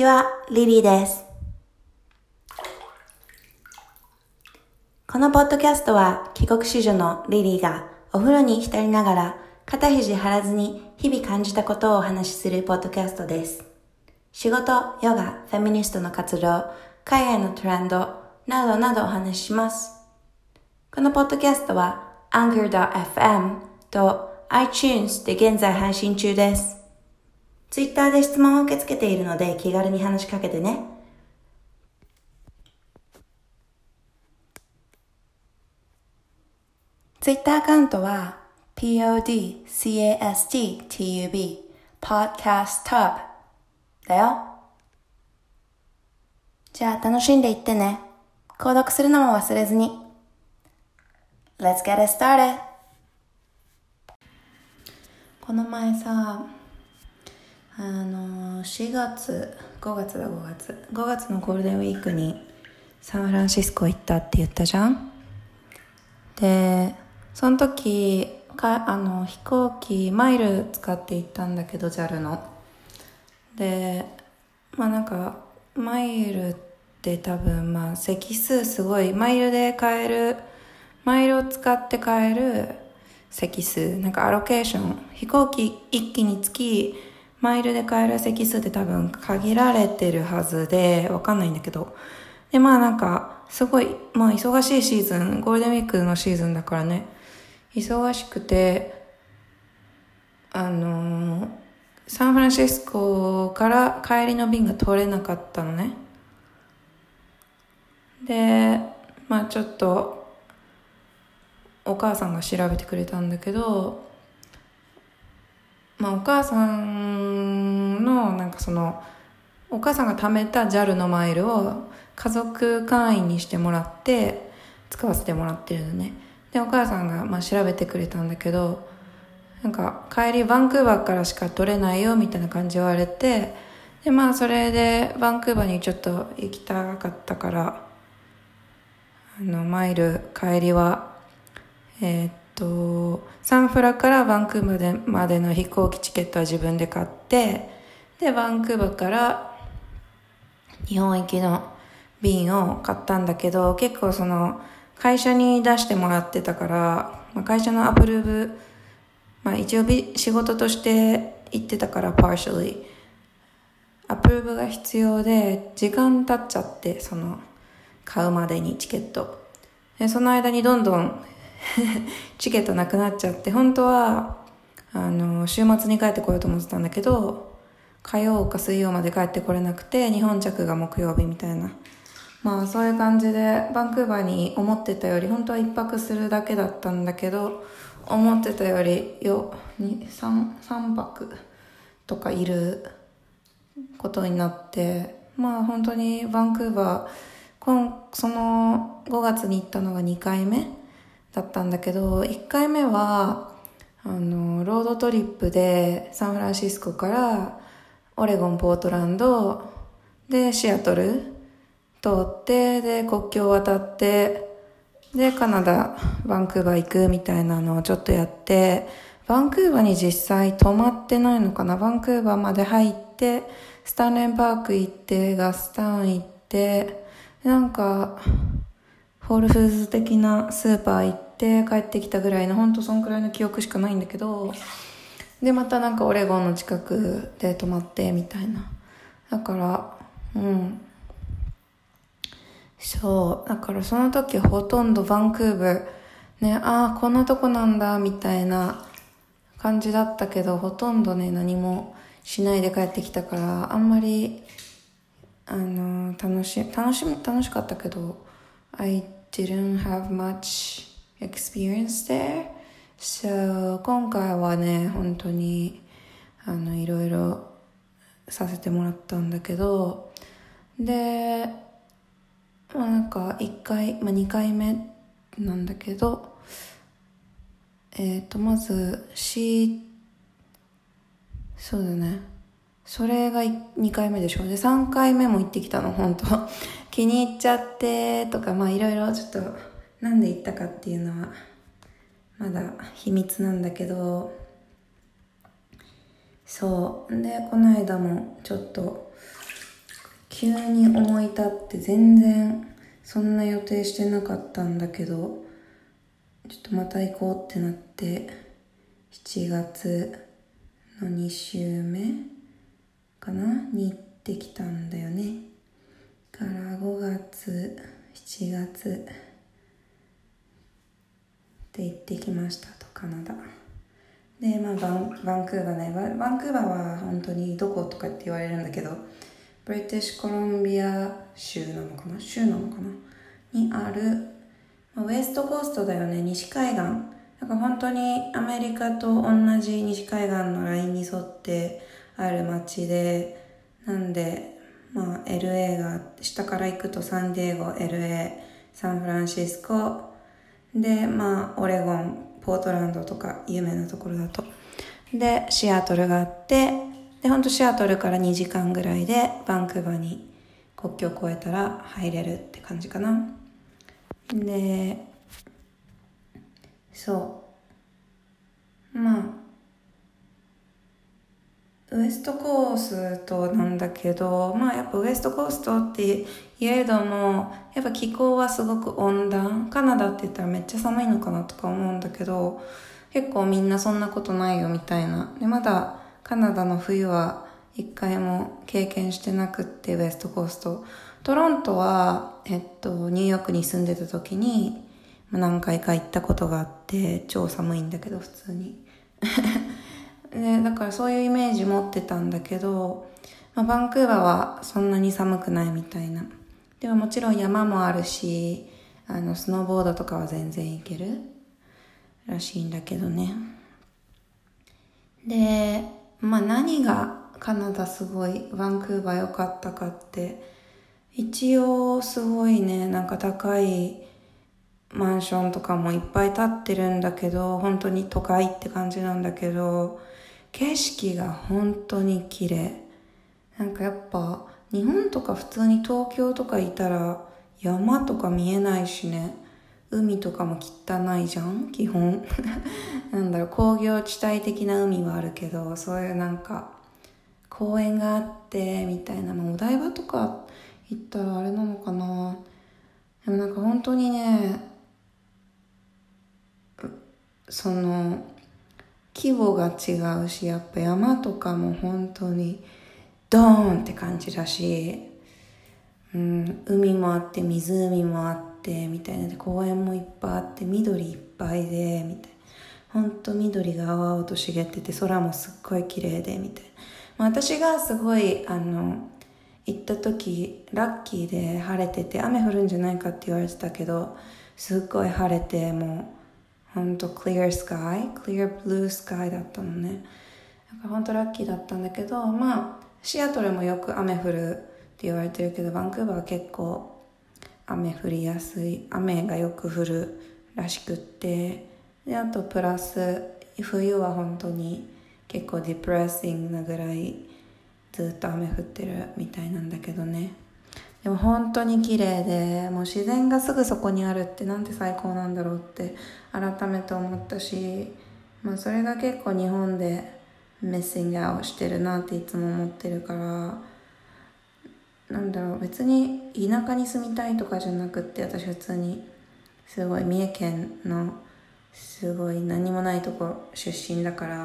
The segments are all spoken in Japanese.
こんにちは、リリーです。このポッドキャストは帰国子女のリリーがお風呂に浸りながら肩肘張らずに日々感じたことをお話しするポッドキャストです。仕事、ヨガ、フェミニストの活動、海外のトレンドなどなどお話しします。このポッドキャストは Anchor.fm と iTunes で現在配信中です。ツイッターで質問を受け付けているので気軽に話しかけてね。ツイッターアカウントは podcasttub podcasttub だよ。じゃあ楽しんでいってね。購読するのも忘れずに。Let's get it started! この前さ、あの4月5月だ5月。5月のゴールデンウィークにサンフランシスコ行ったって言ったじゃん？でその時かあの飛行機マイル使って行ったんだけど JAL の。でまあなんかマイルって多分まあ席数すごいマイルで買えるマイルを使って買える席数。なんかアロケーション。飛行機1機につきマイルで買える席数って多分限られてるはずで、わかんないんだけど。で、まあなんか、すごい、まあ忙しいシーズン、ゴールデンウィークのシーズンだからね、忙しくて、あのーサンフランシスコから帰りの便が取れなかったのね。で、まあちょっと、お母さんが調べてくれたんだけど、まあお母さんのなんかそのお母さんが貯めた JAL のマイルを家族会員にしてもらって使わせてもらってるのね。でお母さんがまあ調べてくれたんだけどなんか帰りバンクーバーからしか取れないよみたいな感じ言われてでまあそれでバンクーバーにちょっと行きたかったからあのマイル帰りはえーっとサンフラからバンクーバーまでの飛行機チケットは自分で買ってでバンクーバーから日本行きの便を買ったんだけど結構その会社に出してもらってたから、まあ、会社のアプローブ、まあ、一応仕事として行ってたから partially アプローブが必要で時間経っちゃってその買うまでにチケット。でその間にどんどんチケットなくなっちゃって、本当は、あの、週末に帰ってこようと思ってたんだけど、火曜か水曜まで帰ってこれなくて、日本着が木曜日みたいな。まあそういう感じで、バンクーバーに思ってたより、本当は一泊するだけだったんだけど、思ってたより、よ、三、三泊とかいることになって、まあ本当にバンクーバー、今、その5月に行ったのが2回目だったんだけど、1回目は、あの、ロードトリップでサンフランシスコからオレゴン、ポートランド、で、シアトル通って、で、国境を渡って、で、カナダ、バンクーバー行くみたいなのをちょっとやって、バンクーバーに実際泊まってないのかな？バンクーバーまで入って、スタンレンパーク行って、ガスタウン行って、なんか、ホールフーズ的なスーパー行って帰ってきたぐらいの、ほんとそんくらいの記憶しかないんだけど、で、またなんかオレゴンの近くで泊まってみたいな。だから、うん。そう。だからその時ほとんどバンクーバー、ね、ああ、こんなとこなんだ、みたいな感じだったけど、ほとんどね、何もしないで帰ってきたから、あんまり、あの、楽し、楽し、楽しかったけど、I didn't have much experience there. So, 今回はね、本当に、あの、いろいろさせてもらったんだけど、で、まあなんか、1回、まあ2回目なんだけど、えっ、と、まず、C、そうだね。それが2回目でしょ。で、3回目も行ってきたの、本当気に入っちゃって、とか、まあいろいろちょっと、なんで行ったかっていうのは、まだ秘密なんだけど、そう。で、この間もちょっと、急に思い立って全然そんな予定してなかったんだけどちょっとまた行こうってなって7月の2週目かな？に行ってきたんだよねから5月7月って行ってきましたとカナダ。でまあバンバンクーバーね。バンクーバーは本当にどことかって言われるんだけどブリティッシュコロンビア州なのかな？州なのかな？にある、まあ、ウエストコーストだよね。西海岸。なんか本当にアメリカと同じ西海岸のラインに沿ってある街でなんでまあ LA が下から行くとサンディエゴ LA サンフランシスコ。でまあオレゴンポートランドとか有名なところだと。でシアトルがあってでほんとシアトルから2時間ぐらいでバンクーバーに国境を越えたら入れるって感じかな。でそう。まあウエストコーストなんだけど、まあやっぱウエストコーストって言えども、やっぱ気候はすごく温暖。カナダって言ったらめっちゃ寒いのかなとか思うんだけど、結構みんなそんなことないよみたいな。で、まだカナダの冬は一回も経験してなくってウエストコースト。トロントは、えっと、ニューヨークに住んでた時に、何回か行ったことがあって、超寒いんだけど普通に。でだからそういうイメージ持ってたんだけど、まあ、バンクーバーはそんなに寒くないみたいな。でももちろん山もあるしあのスノーボードとかは全然行けるらしいんだけどね。でまあ何がカナダすごいバンクーバー良かったかって一応すごいねなんか高いマンションとかもいっぱい建ってるんだけど本当に都会って感じなんだけど景色が本当に綺麗。なんかやっぱ日本とか普通に東京とかいたら山とか見えないしね。海とかも汚いじゃん基本。なんだろう工業地帯的な海はあるけどそういうなんか公園があってみたいな、まあ、お台場とか行ったらあれなのかな。でもなんか本当にねその規模が違うしやっぱ山とかも本当にドーンって感じだし、うん、海もあって湖もあってみたいなで公園もいっぱいあって緑いっぱいでみたいな。本当緑が青々と茂ってて空もすっごい綺麗でみたいな、まあ、私がすごいあの行った時ラッキーで晴れてて雨降るんじゃないかって言われてたけどすっごい晴れてもうほんと clear sky clear blue sky だったのね。だからほんとラッキーだったんだけどまあシアトルもよく雨降るって言われてるけどバンクーバーは結構雨降りやすい雨がよく降るらしくって。であとプラス冬は本当に結構ディプレッシングなぐらいずっと雨降ってるみたいなんだけどね。でも本当に綺麗でもう自然がすぐそこにあるってなんて最高なんだろうって改めて思ったし、まあ、それが結構日本でメッシングアウしてるなっていつも思ってるからなんだろう別に田舎に住みたいとかじゃなくって私普通にすごい三重県のすごい何もないとこ出身だから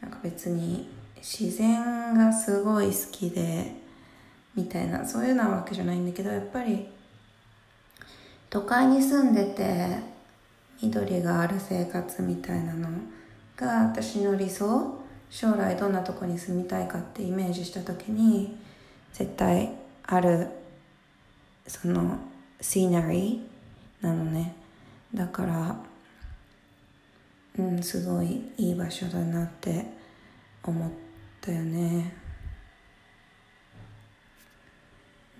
なんか別に自然がすごい好きでみたいなそういうなわけじゃないんだけどやっぱり都会に住んでて緑がある生活みたいなのが私の理想将来どんなとこに住みたいかってイメージした時に絶対あるそのシーナリーなのね。だからうんすごいいい場所だなって思ったよね。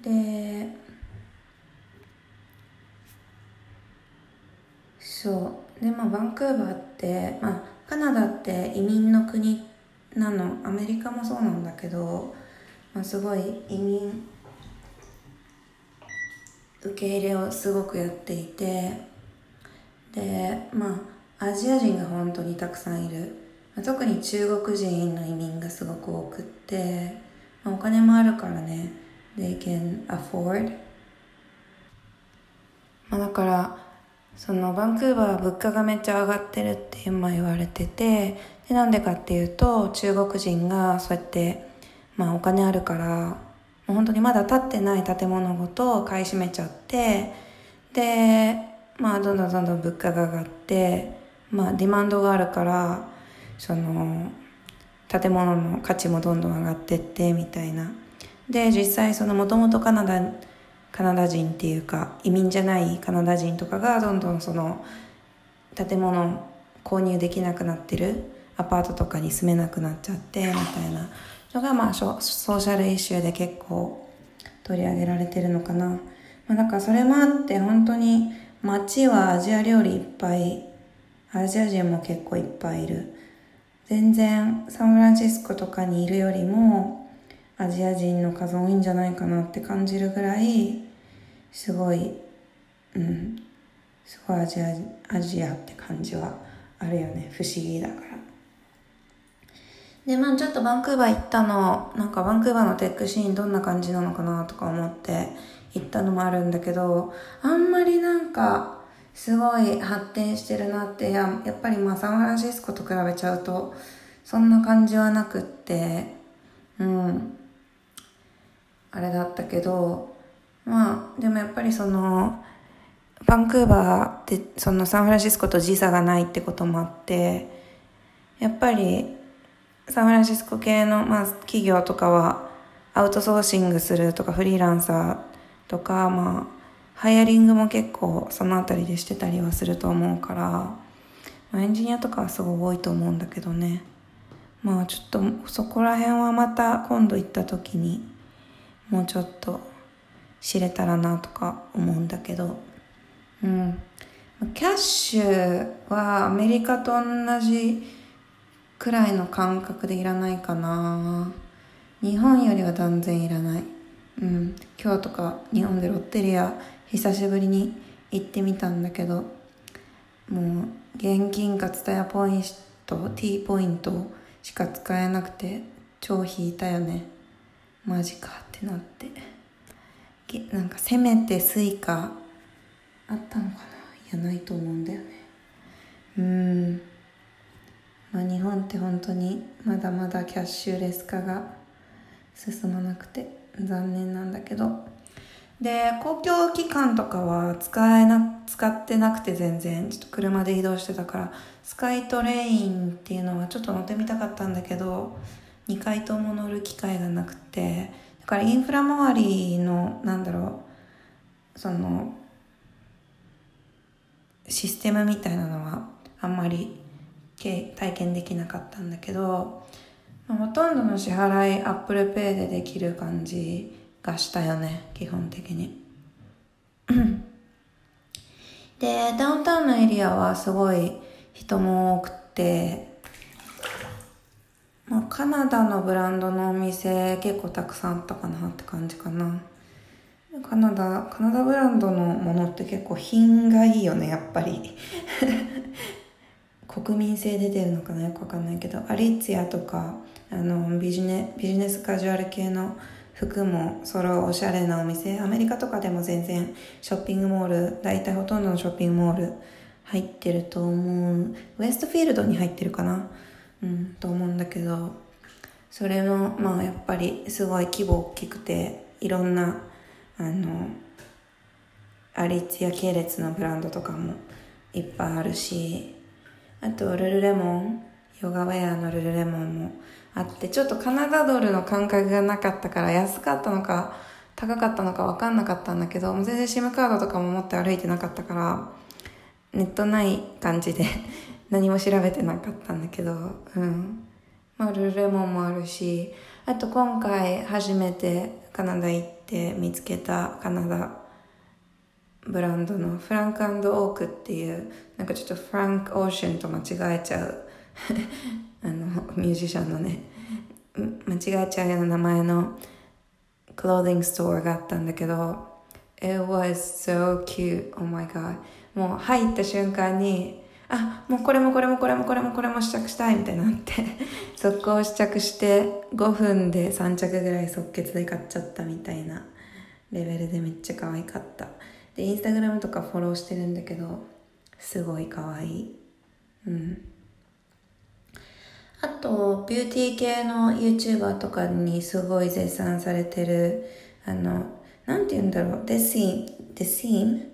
でそう。でまあバンクーバーって、まあ、カナダって移民の国なの。アメリカもそうなんだけど、まあ、すごい移民受け入れをすごくやっていてでまあアジア人が本当にたくさんいる、ま、特に中国人の移民がすごく多くって、まあ、お金もあるからね。They can afford. まあだからそのバンクーバーは物価がめっちゃ上がってるって今言われててでなんでかっていうと中国人がそうやってまあお金あるからもう本当にまだ建ってない建物ごと買い占めちゃってでまあどんどんどんどん物価が上がってまあディマンドがあるからその建物の価値もどんどん上がってってみたいな。で実際そのもともとカナダカナダ人っていうか移民じゃないカナダ人とかがどんどんその建物購入できなくなってるアパートとかに住めなくなっちゃってみたいなのがまあソーシャルイシューで結構取り上げられてるのかな、まあ、だからそれもあって本当に街はアジア料理いっぱいアジア人も結構いっぱいいる。全然サンフランシスコとかにいるよりもアジア人の数多いんじゃないかなって感じるぐらいすごいうんすごいアジアアジアって感じはあるよね。不思議だから。でまあちょっとバンクーバー行ったのなんかバンクーバーのテックシーンどんな感じなのかなとか思って行ったのもあるんだけどあんまりなんかすごい発展してるなってややっぱりまあサンフランシスコと比べちゃうとそんな感じはなくってうん。あれだったけどまあでもやっぱりそのバンクーバーってそのサンフランシスコと時差がないってこともあってやっぱりサンフランシスコ系の、まあ、企業とかはアウトソーシングするとかフリーランサーとか、まあ、ハイアリングも結構そのあたりでしてたりはすると思うから、まあ、エンジニアとかはすごい多いと思うんだけどね。まあちょっとそこら辺はまた今度行った時にもうちょっと知れたらなとか思うんだけど。うん。キャッシュはアメリカと同じくらいの感覚でいらないかな。日本よりは断然いらない。うん。今日とか日本でロッテリア久しぶりに行ってみたんだけど。もう現金かツタヤポイント T ポイントしか使えなくて超引いたよね。マジか。ってなってなんかせめて Suica あったのかな？いやないと思うんだよね。うん。まあ、日本って本当にまだまだキャッシュレス化が進まなくて残念なんだけど。で公共機関とかは使えな使ってなくて全然。ちょっと車で移動してたからスカイトレインっていうのはちょっと乗ってみたかったんだけど2回とも乗る機会がなくてからインフラ周りのなんだろうそのシステムみたいなのはあんまり体験できなかったんだけど、まあ、ほとんどの支払い Apple Pay でできる感じがしたよね基本的に。でダウンタウンのエリアはすごい人も多くて、まあ、カナダのブランドのお店結構たくさんあったかなって感じかな。カナダカナダブランドのものって結構品がいいよねやっぱり。国民性出てるのかなよくわかんないけど。アリツィアとかあのビジネビジネスカジュアル系の服も揃うおしゃれなお店。アメリカとかでも全然ショッピングモール大体ほとんどのショッピングモール入ってると思う。ウエストフィールドに入ってるかな。うんと思うんだけどそれのまあやっぱりすごい規模大きくていろんなあのアリッツィア系列のブランドとかもいっぱいあるしあとルルレモンヨガウェアのルルレモンもあってちょっとカナダドルの感覚がなかったから安かったのか高かったのか分かんなかったんだけど全然 SIM カードとかも持って歩いてなかったからネットない感じで何も調べてなかったんだけどうん。まあルルレモンもあるしあと今回初めてカナダ行って見つけたカナダブランドのフランクオークっていうなんかちょっとフランク・オーシャンと間違えちゃう あのミュージシャンのね間違えちゃうような名前のクローディングストアがあったんだけど It was so cute. Oh my god. もう入った瞬間にあもうこれもこれもこれもこれもこれも試着したいみたいになって 速攻試着して5分で3着ぐらい即決で買っちゃったみたいなレベルでめっちゃ可愛かった。でインスタグラムとかフォローしてるんだけどすごい可愛い。うん。あとビューティー系の YouTuber とかにすごい絶賛されてるあのなんて言うんだろう。The Seam The Seam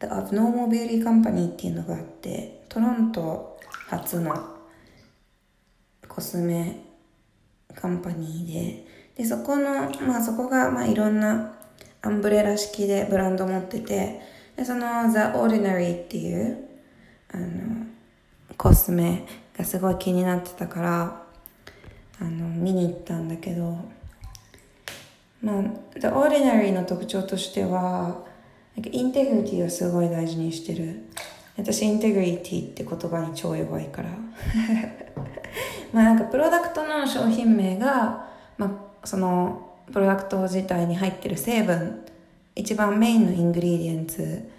The Abnormal Beauty Company っていうのがあって。トロント初のコスメカンパニーででそこのまあそこがまあいろんなアンブレラ式でブランド持っててでその The Ordinary っていうあのコスメがすごい気になってたからあの見に行ったんだけどまあ The Ordinary の特徴としてはなんかインテグリティをすごい大事にしてる私インテグリティって言葉に超弱いから。まあなんかプロダクトの商品名が、まあ、そのプロダクト自体に入ってる成分一番メインの ingredients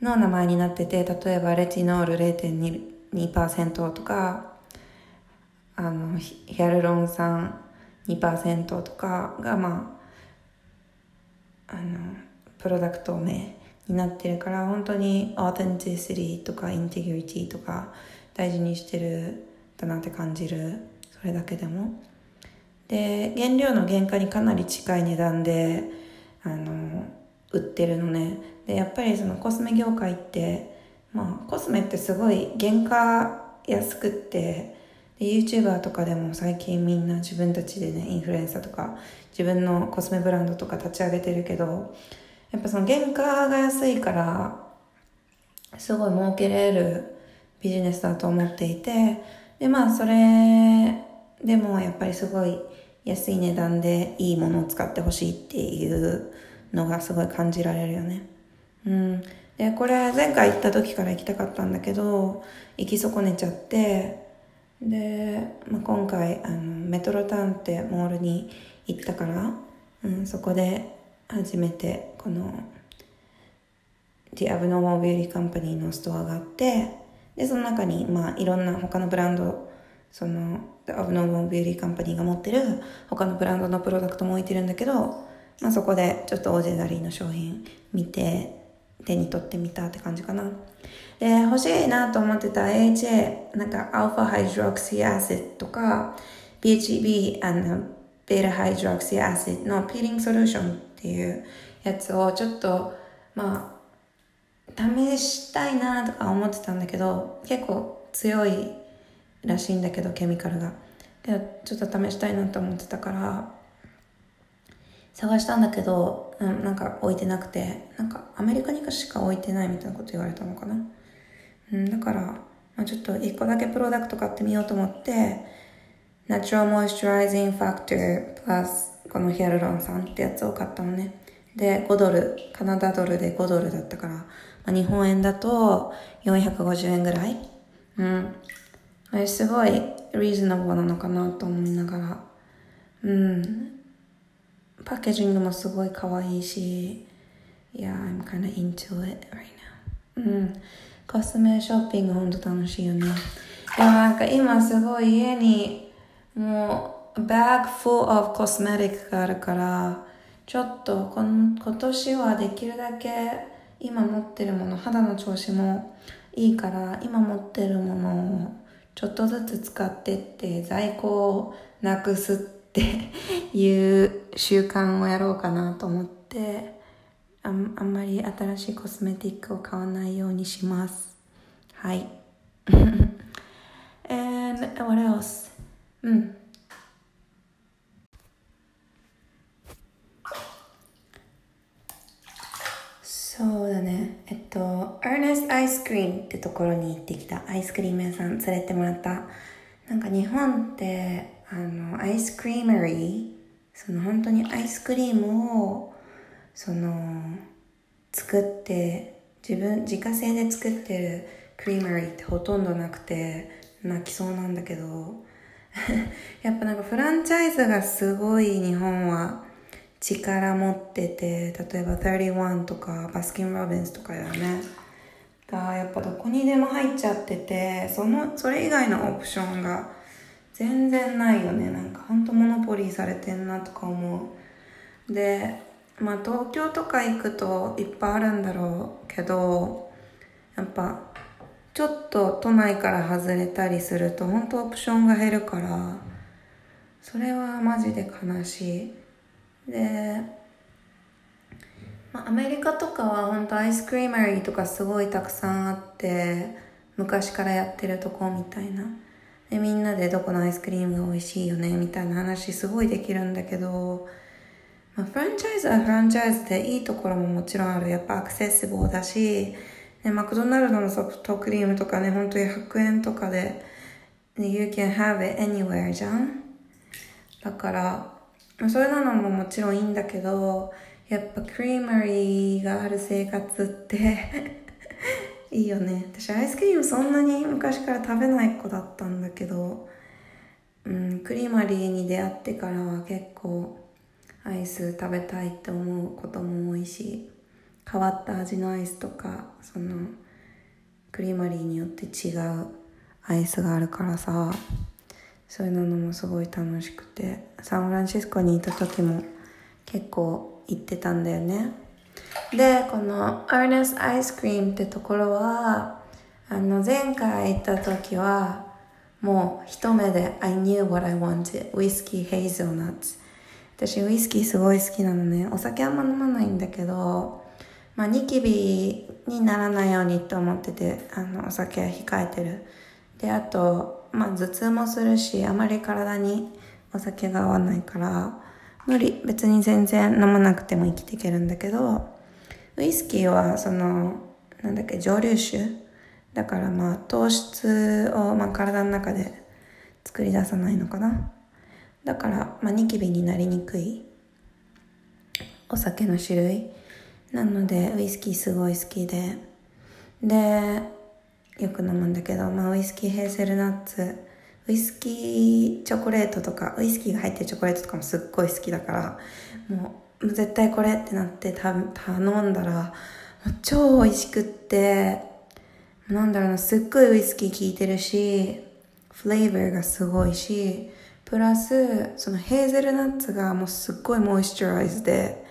の名前になってて例えばレティノール0.2%とかあのヒアルロン酸2%とかがまああのプロダクト名。になってるから本当に authenticity とか integrity とか大事にしてるだなって感じる。それだけでも。で原料の原価にかなり近い値段であの売ってるのね。でやっぱりそのコスメ業界ってまあコスメってすごい原価安くってで YouTuber とかでも最近みんな自分たちでねインフルエンサーとか自分のコスメブランドとか立ち上げてるけどやっぱその原価が安いからすごい儲けれるビジネスだと思っていてでまあそれでもやっぱりすごい安い値段でいいものを使ってほしいっていうのがすごい感じられるよね。うん。で、これ前回行った時から行きたかったんだけど、行き損ねちゃって、で、まあ、今回あのメトロタウンってモールに行ったから、うん、そこで初めてこの The Abnormal Beauty Company のストアがあってでその中にまあいろんな他のブランドその The Abnormal Beauty Company が持ってる他のブランドのプロダクトも置いてるんだけど、まあ、そこでちょっとオージェダリーの商品見て手に取ってみたって感じかな。で欲しいなと思ってた AHA なんか Alpha Hydroxy Acid とか BHB and Beta Hydroxy Acid のピーリングソリューションっていうやつをちょっとまあ試したいなとか思ってたんだけど結構強いらしいんだけどケミカルが。ちょっと試したいなと思ってたから探したんだけど、うん、なんか置いてなくてなんかアメリカにしか置いてないみたいなこと言われたのかな、うん、だから、まあ、ちょっと一個だけプロダクト買ってみようと思って Natural Moisturizing Factor Plus このヒアルロン酸ってやつを買ったのね。で5ドル。カナダドルで5ドルだったから、まあ、日本円だと450円ぐらい。うん。あれすごいリーズナブルなのかなと思いながら。うん。パッケージングもすごい可愛いし。Yeah, I'm kinda into it right now. うん。コスメショッピングほんと楽しいよね。でもなんか今すごい家にもうバッグ full of cosmetic があるからちょっとこの今年はできるだけ今持ってるもの肌の調子もいいから今持ってるものをちょっとずつ使ってって在庫をなくすって いう習慣をやろうかなと思ってああんまり新しいコスメティックを買わないようにします。はい。And what else? うん。そうだね。えっと、Ernest Ice Cream ってところに行ってきた。アイスクリーム屋さん連れてもらった。なんか日本って、あの、アイスクリーマリー、その本当にアイスクリームを、その、作って、自分、自家製で作ってるクリーマリーってほとんどなくて、泣きそうなんだけど、やっぱなんかフランチャイズがすごい日本は力持ってて、例えば31とかバスキン・ロビンスとかだよね。がやっぱどこにでも入っちゃっててそのそれ以外のオプションが全然ないよね。なんかほんとモノポリーされてんなとか思う。でまあ東京とか行くといっぱいあるんだろうけどやっぱちょっと都内から外れたりすると本当オプションが減るからそれはマジで悲しい。で、まあ、アメリカとかは本当アイスクリーマリーとかすごいたくさんあって昔からやってるとこみたいな。でみんなでどこのアイスクリームが美味しいよねみたいな話すごいできるんだけど、まあ、フランチャイズはフランチャイズでいいところももちろんある。やっぱアクセシブルだしで、マクドナルドのソフトクリームとかね、本当に100円とかで、You can have it anywhere じゃん。だから、そういうのももちろんいいんだけど、やっぱクリーマリーがある生活って いいよね。私アイスクリームそんなに昔から食べない子だったんだけど、うん、クリーマリーに出会ってからは結構アイス食べたいって思うことも多いし、変わった味のアイスとかそのクリーマリーによって違うアイスがあるからさそういうのもすごい楽しくてサンフランシスコにいた時も結構行ってたんだよね。でこのアーネスアイスクリームってところはあの前回行った時はもう一目で I knew what I wanted. ウイスキーヘイゼルナッツ私ウイスキーすごい好きなのね。お酒あんま飲まないんだけどまあ、ニキビにならないようにと思ってて、あの、お酒は控えてる。で、あと、まあ、頭痛もするし、あまり体にお酒が合わないから、無理、別に全然飲まなくても生きていけるんだけど、ウイスキーは、その、なんだっけ、蒸留酒だからまあ、糖質を、まあ、体の中で作り出さないのかな。だから、まあ、ニキビになりにくいお酒の種類。なのでウイスキーすごい好きででよく飲むんだけど、まあ、ウイスキーヘーゼルナッツウイスキーチョコレートとかウイスキーが入ってるチョコレートとかもすっごい好きだからもう絶対これってなって頼んだら超美味しくってなんだろうなすっごいウイスキー効いてるしフレーバーがすごいしプラスそのヘーゼルナッツがもうすっごいモイスチャライズで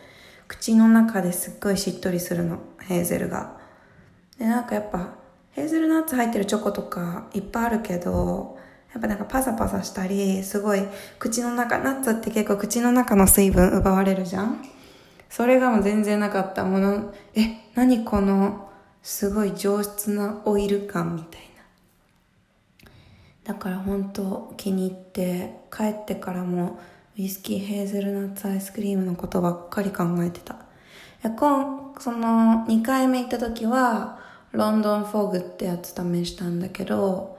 口の中ですっごいしっとりするの、ヘーゼルが。で、なんかやっぱ、ヘーゼルナッツ入ってるチョコとかいっぱいあるけど、やっぱなんかパサパサしたり、すごい口の中、ナッツって結構口の中の水分奪われるじゃん？それがもう全然なかったもの、え、何このすごい上質なオイル感みたいな。だから本当気に入って帰ってからもウイスキーヘーゼルナッツアイスクリームのことばっかり考えてた。今、その2回目行った時は、ロンドンフォグってやつ試したんだけど、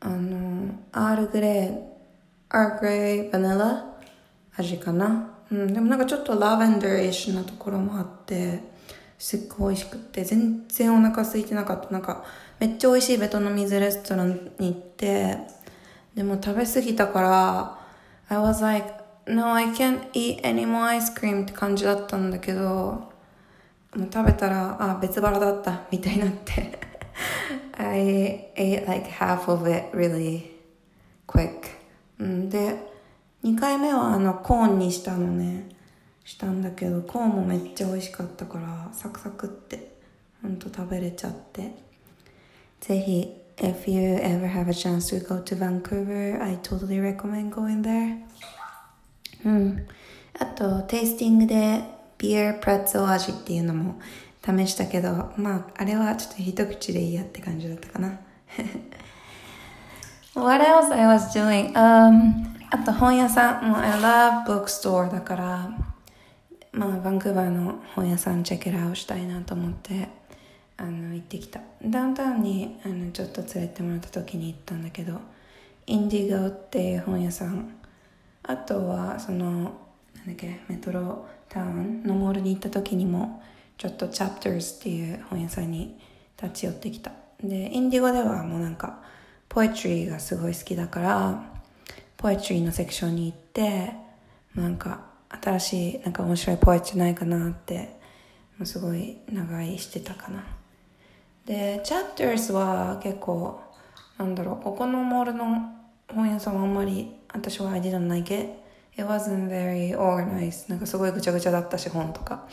あの、アールグレー、アールグレーバニラ味かな？うん、でもなんかちょっとラベンダーイッシュなところもあって、すっごい美味しくって、全然お腹空いてなかった。なんか、めっちゃ美味しいベトナミズレストランに行って、でも食べ過ぎたから、I was like, no, I can't eat any more ice cream って感じだったんだけど、食べたら、あ、別腹だったみたいになって I ate like half of it really quick. で、2回目はあのコーンにしたのね、したんだけど、コーンもめっちゃ美味しかったから、サクサクって、ほんと食べれちゃって。ぜひ if you ever have a chance to go to Vancouver, I totally recommend going there. うん。あと、テイスティングでビアプラッツォ味っていうのも試したけど、まあ、あれはちょっと一口でいいやって感じだったかな。What else I was doing? Um, あと本屋さん、もう I love bookstore だから、まあ、バンクーバーの本屋さんチェックアウしたいなと思って、あの行ってきたダウンタウンにあのちょっと連れてもらった時に行ったんだけどインディゴっていう本屋さんあとはそのなんだっけメトロタウンのモールに行った時にもちょっとチャプターズっていう本屋さんに立ち寄ってきたでインディゴではもうなんかポエトリーがすごい好きだからポエトリーのセクションに行ってなんか新しいなんか面白いポエトリーないかなってもうすごい長居してたかなで、Chapters は結構、なんだろう、ここのモールの本屋さんはあんまり、私は I didn't like it. It wasn't very organized. なんかすごいぐちゃぐちゃだったし、本とか。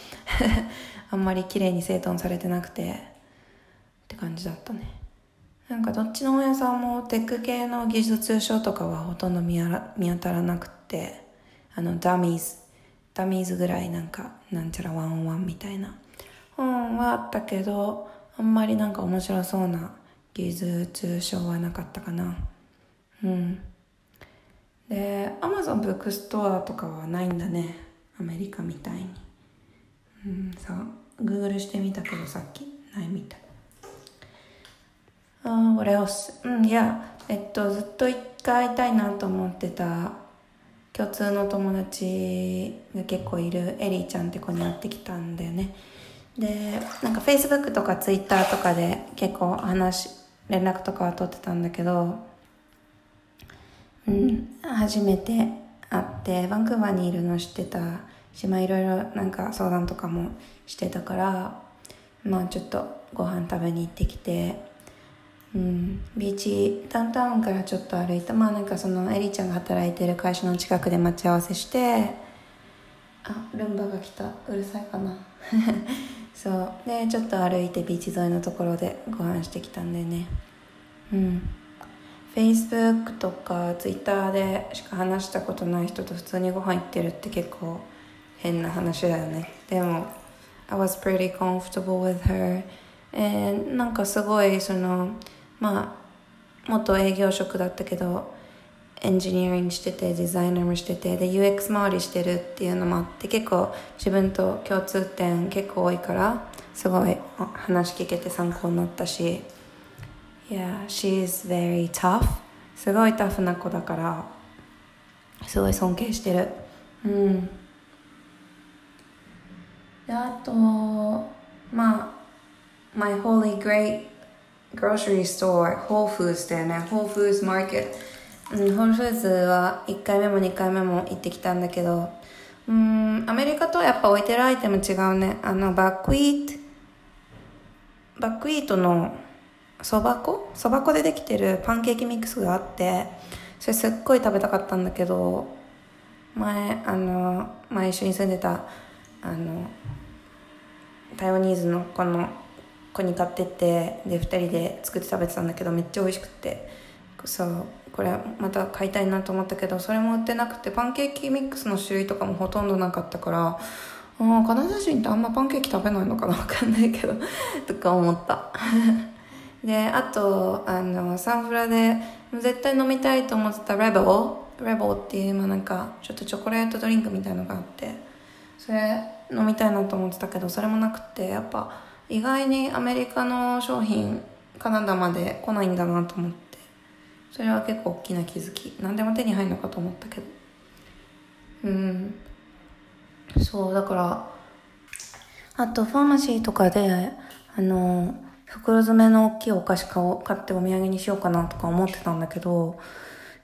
あんまり綺麗に整頓されてなくて、って感じだったね。なんかどっちの本屋さんもテック系の技術書とかはほとんど見見当たらなくて、あの、 Dummies、Dummies ぐらいなんか、なんちゃら one on one みたいな本はあったけど、あんまりなんか面白そうな技術書はなかったかな。うん。で、 Amazon bookstore とかはないんだね。アメリカみたいに。うん、さ、 Googleしてみたけどさっきないみたい。あー、what else? うん、いや、えっと、ずっと一回会いたいなと思ってた共通の友達が結構いるエリーちゃんって子に会ってきたんだよね。で、なんか Facebook とか Twitter とかで結構話、連絡とかは取ってたんだけど、うん、初めて会って、バンクーバーにいるの知ってたし、まあいろいろなんか相談とかもしてたから、まあちょっとご飯食べに行ってきて、うん、ビーチダウンタウンからちょっと歩いたまあなんかそのエリちゃんが働いてる会社の近くで待ち合わせしてあルンバが来た。うるさいかな。そう。でちょっと歩いてビーチ沿いのところでご飯してきたんでね。うん。Facebook とか Twitter でしか話したことない人と普通にご飯行ってるって結構変な話だよね。でも I was pretty comfortable with her. なんかすごいそのまあ元営業職だったけどエンジニアリングしててデザイナーもしててで UX 周りしてるっていうのもあって結構自分と共通点結構多いからすごい話聞けて参考になったし。Yeah, she is very tough すごいタフな子だからすごい尊敬してるうんであとまあ My holy great grocery store, Whole Foods だよね。Whole Foods Market。うん、ホールフーズは1回目も2回目も行ってきたんだけど、うん、アメリカとはやっぱ置いてるアイテム違うね。あの、バックイート、バックイートのそば粉？そば粉でできてるパンケーキミックスがあって、それすっごい食べたかったんだけど、前、あの、前一緒に住んでた、あの、台湾ニーズのこの子に買ってってで2人で作って食べてたんだけどめっちゃ美味しくて。そうこれまた買いたいなと思ったけどそれも売ってなくてパンケーキミックスの種類とかもほとんどなかったからあカナダ人ってあんまパンケーキ食べないのかなわかんないけどとか思った。であとあのサンフラで絶対飲みたいと思ってたレベルレベルっていうまあなんかちょっとチョコレートドリンクみたいのがあってそれ飲みたいなと思ってたけどそれもなくてやっぱ意外にアメリカの商品カナダまで来ないんだなと思ってそれは結構大きな気づき。何でも手に入るのかと思ったけど。うん。そうだからあとファーマシーとかであの袋詰めの大きいお菓子買お買ってお土産にしようかなとか思ってたんだけど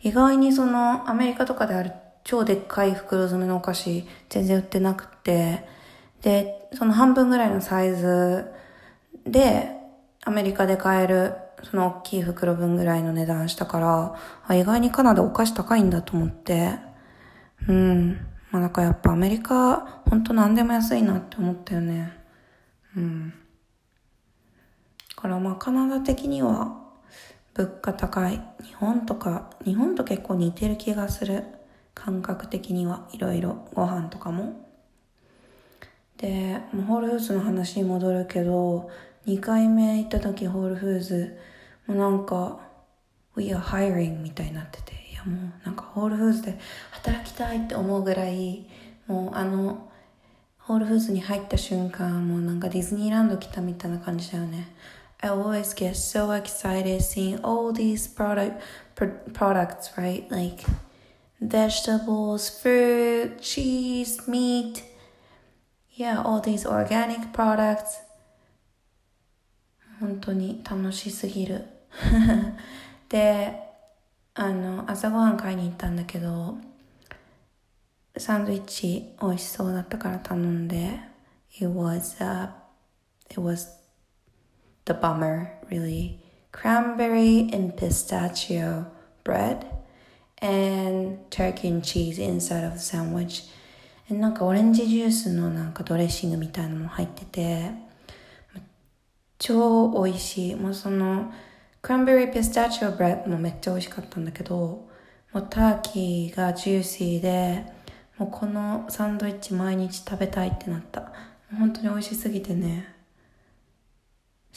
意外にそのアメリカとかである超でっかい袋詰めのお菓子全然売ってなくてでその半分ぐらいのサイズで、アメリカで買える、その大きい袋分ぐらいの値段したから、あ意外にカナダお菓子高いんだと思って、うん。まあなんかやっぱアメリカ、ほんと何でも安いなって思ったよね。うん。からまあカナダ的には、物価高い。日本とか、日本と結構似てる気がする。感覚的にはいろいろご飯とかも。で、もうホールフーズの話に戻るけど、2回目行った時ホールフーズもうなんか We are hiring みたいになってていやもうなんかホールフーズで働きたいって思うぐらいもうあのホールフーズに入った瞬間もうなんかディズニーランド来たみたいな感じだよね I always get so excited seeing all these product products right like vegetables fruit cheese meat yeah all these organic products 本当に楽しすぎるであの朝ごはん買いに行ったんだけどサンドイッチ美味しそうだったから頼んで It was、uh, It was the bummer, really. Cranberry and pistachio bread and turkey and cheese inside of the sandwich. なんかオレンジジュースのなんかドレッシングみたいなのも入ってて、超美味しい。もうその、クランベリーピスタチオブレッドもめっちゃ美味しかったんだけど、もうターキーがジューシーで、もうこのサンドイッチ毎日食べたいってなった。本当に美味しすぎてね、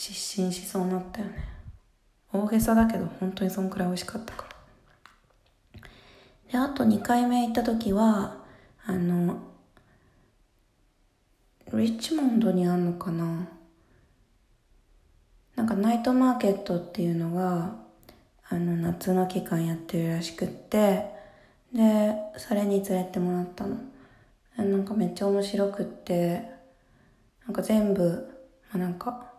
失神しそうになったよね。大げさだけど本当にそんくらい美味しかったから。で、あと2回目行った時は、あの、リッチモンドにあんのかななんかナイトマーケットっていうのが、あの、夏の期間やってるらしくって、で、それに連れてもらったの。なんかめっちゃ面白くって、なんか全部、まあ、なんか、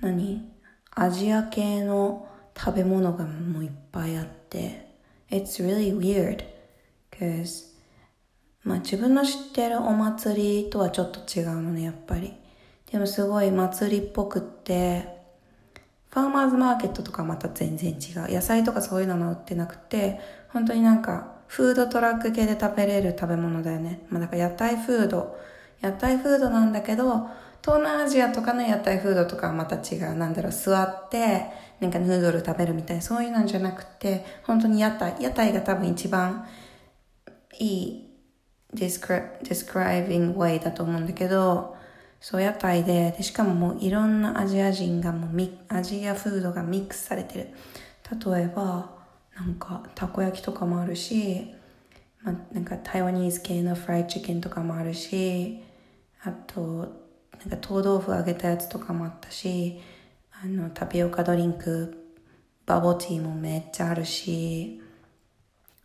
何？アジア系の食べ物がもういっぱいあって、It's really weird. Cause まあ自分の知ってるお祭りとはちょっと違うのね、やっぱり。でもすごい祭りっぽくって、ファーマーズマーケットとかまた全然違う。野菜とかそういうのも売ってなくて、本当になんかフードトラック系で食べれる食べ物だよね。まあだから屋台フード。屋台フードなんだけど、東南アジアとかの屋台フードとかはまた違う。なんだろう、座って、なんかヌードル食べるみたい、そういうなんじゃなくて、本当に屋台。屋台が多分一番いい describing way だと思うんだけど、そう屋台でで、しかももういろんなアジア人がもうミアジアフードがミックスされてる。例えば、なんかたこ焼きとかもあるし、まあ、なんか台湾ニーズ系のフライチキンとかもあるし、あと、なんか豆腐揚げたやつとかもあったし、あの、タピオカドリンク、バボティーもめっちゃあるし、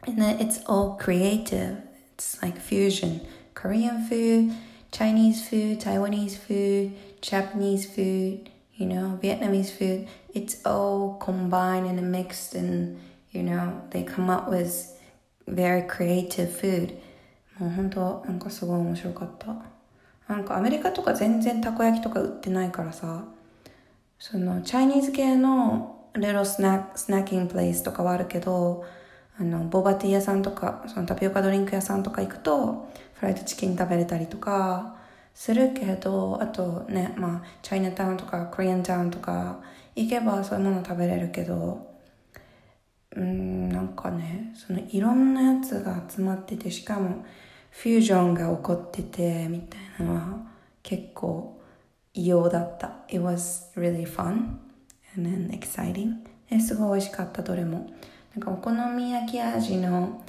and it's all creative. It's like fusion. Korean food, Chinese food, Taiwanese food, Japanese food, you know, Vietnamese food. It's all combined and mixed and, you know, they come up with very creative food. もう本当なんかすごい面白かった。なんかアメリカとか全然たこ焼きとか売ってないからさ、そのチャイニーズ系のレロスナスナッキングプレイスとかはあるけど、あの、ボバティ屋さんとか、そのタピオカドリンク屋さんとか行くと、フライドチキン食べれたりとか、するけど、あとね、まあ、チャイナタウンとか、コリアンタウンとか、行けばそういうもの食べれるけど、うん、なんかね、そのいろんなやつが集まってて、しかも、フュージョンが起こってて、みたいなのは、結構、異様だった。It was really fun and then exciting. すごい美味しかった、どれも。なんかお好み焼き味の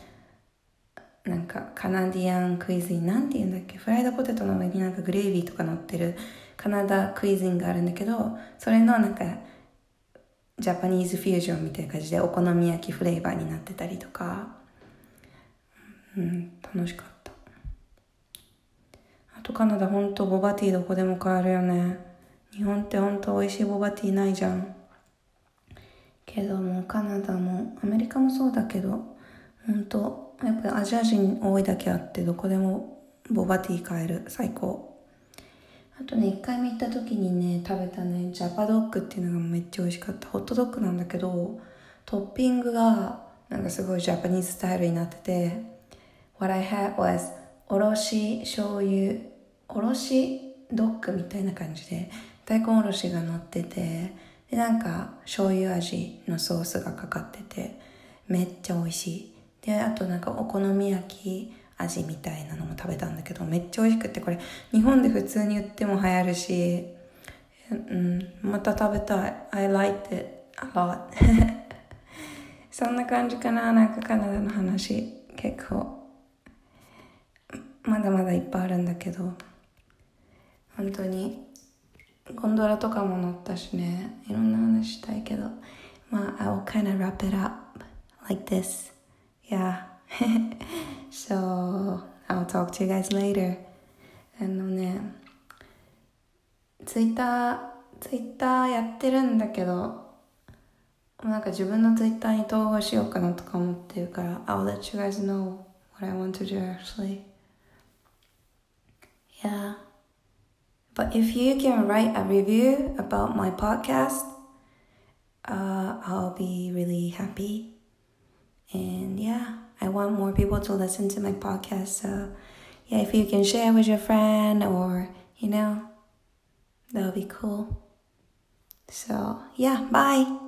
なんかカナディアンクイズインなんて言うんだっけ？フライドポテトの上になんかグレービーとか乗ってるカナダクイズインがあるんだけどそれのなんかジャパニーズフュージョンみたいな感じでお好み焼きフレーバーになってたりとかうん楽しかったとカナダほんとボバティーどこでも買えるよね。日本ってほんと美味しいボバティーないじゃん。けどもカナダもアメリカもそうだけど本当やっぱりアジア人多いだけあってどこでもボバティー買える。最高。あとね1回目行った時にね食べたねジャパドッグっていうのがめっちゃ美味しかった。ホットドッグなんだけどトッピングがなんかすごいジャパニーズスタイルになってて What I had was おろし醤油おろしドッグみたいな感じで大根おろしが乗っててで、なんか、醤油味のソースがかかってて、めっちゃ美味しい。で、あとなんかお好み焼き味みたいなのも食べたんだけど、めっちゃ美味しくて、これ、日本で普通に売っても流行るし、うん、また食べたい。I like it a lot. そんな感じかな、なんかカナダの話。結構、まだまだいっぱいあるんだけど、本当にゴンドラとかも乗ったしね、いろんな話したいけど、まあ、I will kind of wrap it up like this. Yeah. so, I'll talk to you guys later. あのね、ツイッター、ツイッターやってるんだけど、なんか自分のツイッターに統合しようかなとか思ってるから、I'll let you guys know what I want to do actually. Yeah. But if you can write a review about my podcast, uh, I'll be really happy. And yeah, I want more people to listen to my podcast. So yeah, if you can share with your friend or, you know, that would be cool. So yeah, bye.